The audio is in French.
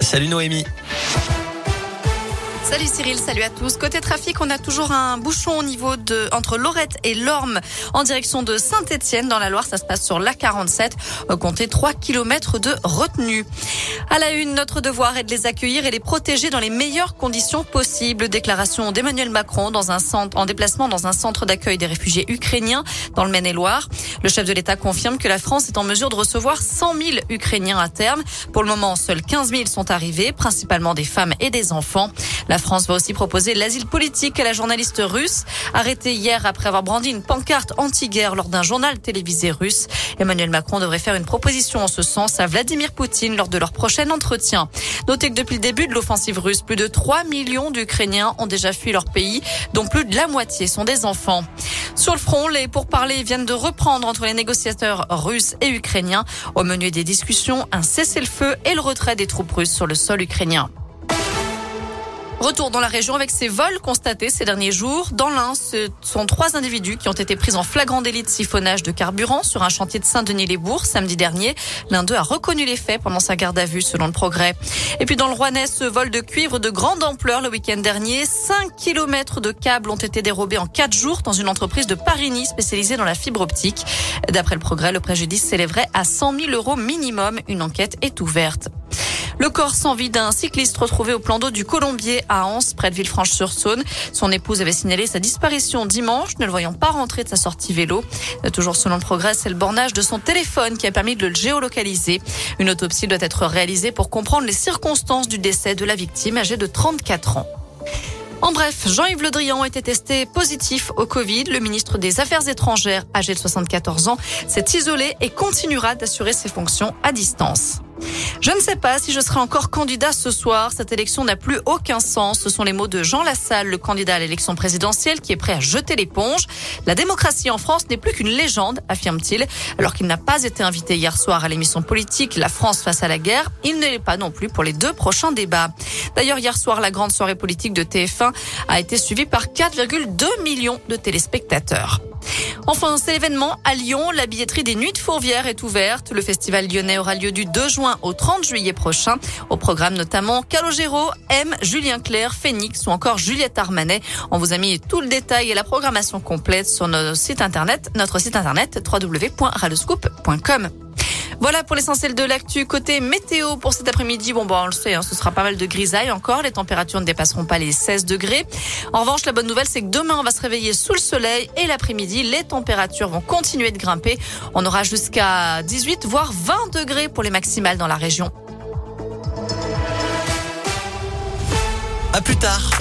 Salut Noémie. Salut Cyril, salut à tous. Côté trafic, on a toujours un bouchon au niveau de entre Lorette et Lorme en direction de Saint-Étienne dans la Loire. Ça se passe sur l'A47. Comptez 3 km de retenue. À la une, notre devoir est de les accueillir et les protéger dans les meilleures conditions possibles. Déclaration d'Emmanuel Macron dans un centre, en déplacement dans un centre d'accueil des réfugiés ukrainiens dans le Maine-et-Loire. Le chef de l'État confirme que la France est en mesure de recevoir 100 000 Ukrainiens à terme. Pour le moment, seuls 15 000 sont arrivés, principalement des femmes et des enfants. La France va aussi proposer l'asile politique à la journaliste russe, arrêtée hier après avoir brandi une pancarte anti-guerre lors d'un journal télévisé russe. Emmanuel Macron devrait faire une proposition en ce sens à Vladimir Poutine lors de leur prochain entretien. Notez que depuis le début de l'offensive russe, plus de 3 millions d'Ukrainiens ont déjà fui leur pays, dont plus de la moitié sont des enfants. Sur le front, les pourparlers viennent de reprendre entre les négociateurs russes et ukrainiens. Au menu des discussions, un cessez-le-feu et le retrait des troupes russes sur le sol ukrainien. Retour dans la région avec ces vols constatés ces derniers jours. Dans l'un, ce sont trois individus qui ont été pris en flagrant délit de siphonnage de carburant sur un chantier de Saint-Denis-les-Bourgs samedi dernier. L'un d'eux a reconnu les faits pendant sa garde à vue selon le progrès. Et puis dans le Rouennais, ce vol de cuivre de grande ampleur le week-end dernier. 5 kilomètres de câbles ont été dérobés en 4 jours dans une entreprise de Parigny spécialisée dans la fibre optique. D'après le progrès, le préjudice s'élèverait à 100 000 euros minimum. Une enquête est ouverte. Le corps sans vie d'un cycliste retrouvé au plan d'eau du Colombier à Anse, près de Villefranche-sur-Saône. Son épouse avait signalé sa disparition dimanche, ne le voyant pas rentrer de sa sortie vélo. Toujours selon le progrès, c'est le bornage de son téléphone qui a permis de le géolocaliser. Une autopsie doit être réalisée pour comprendre les circonstances du décès de la victime âgée de 34 ans. En bref, Jean-Yves Le Drian été testé positif au Covid. Le ministre des Affaires étrangères, âgé de 74 ans, s'est isolé et continuera d'assurer ses fonctions à distance. Je ne sais pas si je serai encore candidat ce soir. Cette élection n'a plus aucun sens. Ce sont les mots de Jean Lassalle, le candidat à l'élection présidentielle, qui est prêt à jeter l'éponge. La démocratie en France n'est plus qu'une légende, affirme-t-il. Alors qu'il n'a pas été invité hier soir à l'émission politique La France face à la guerre, il ne l'est pas non plus pour les deux prochains débats. D'ailleurs, hier soir, la grande soirée politique de TF1 a été suivie par 4,2 millions de téléspectateurs. Enfin, c'est l'événement à Lyon. La billetterie des Nuits de Fourvière est ouverte. Le festival lyonnais aura lieu du 2 juin au 30 juillet prochain. Au programme notamment Calogero, M, Julien Clerc, Phoenix ou encore Juliette Armanet. On vous a mis tout le détail et la programmation complète sur notre site internet, notre site internet www.radioscoop.com. Voilà pour l'essentiel de l'actu. Côté météo pour cet après-midi, bon, bon, on le sait, hein, ce sera pas mal de grisaille encore. Les températures ne dépasseront pas les 16 degrés. En revanche, la bonne nouvelle, c'est que demain, on va se réveiller sous le soleil et l'après-midi, les températures vont continuer de grimper. On aura jusqu'à 18, voire 20 degrés pour les maximales dans la région. À plus tard.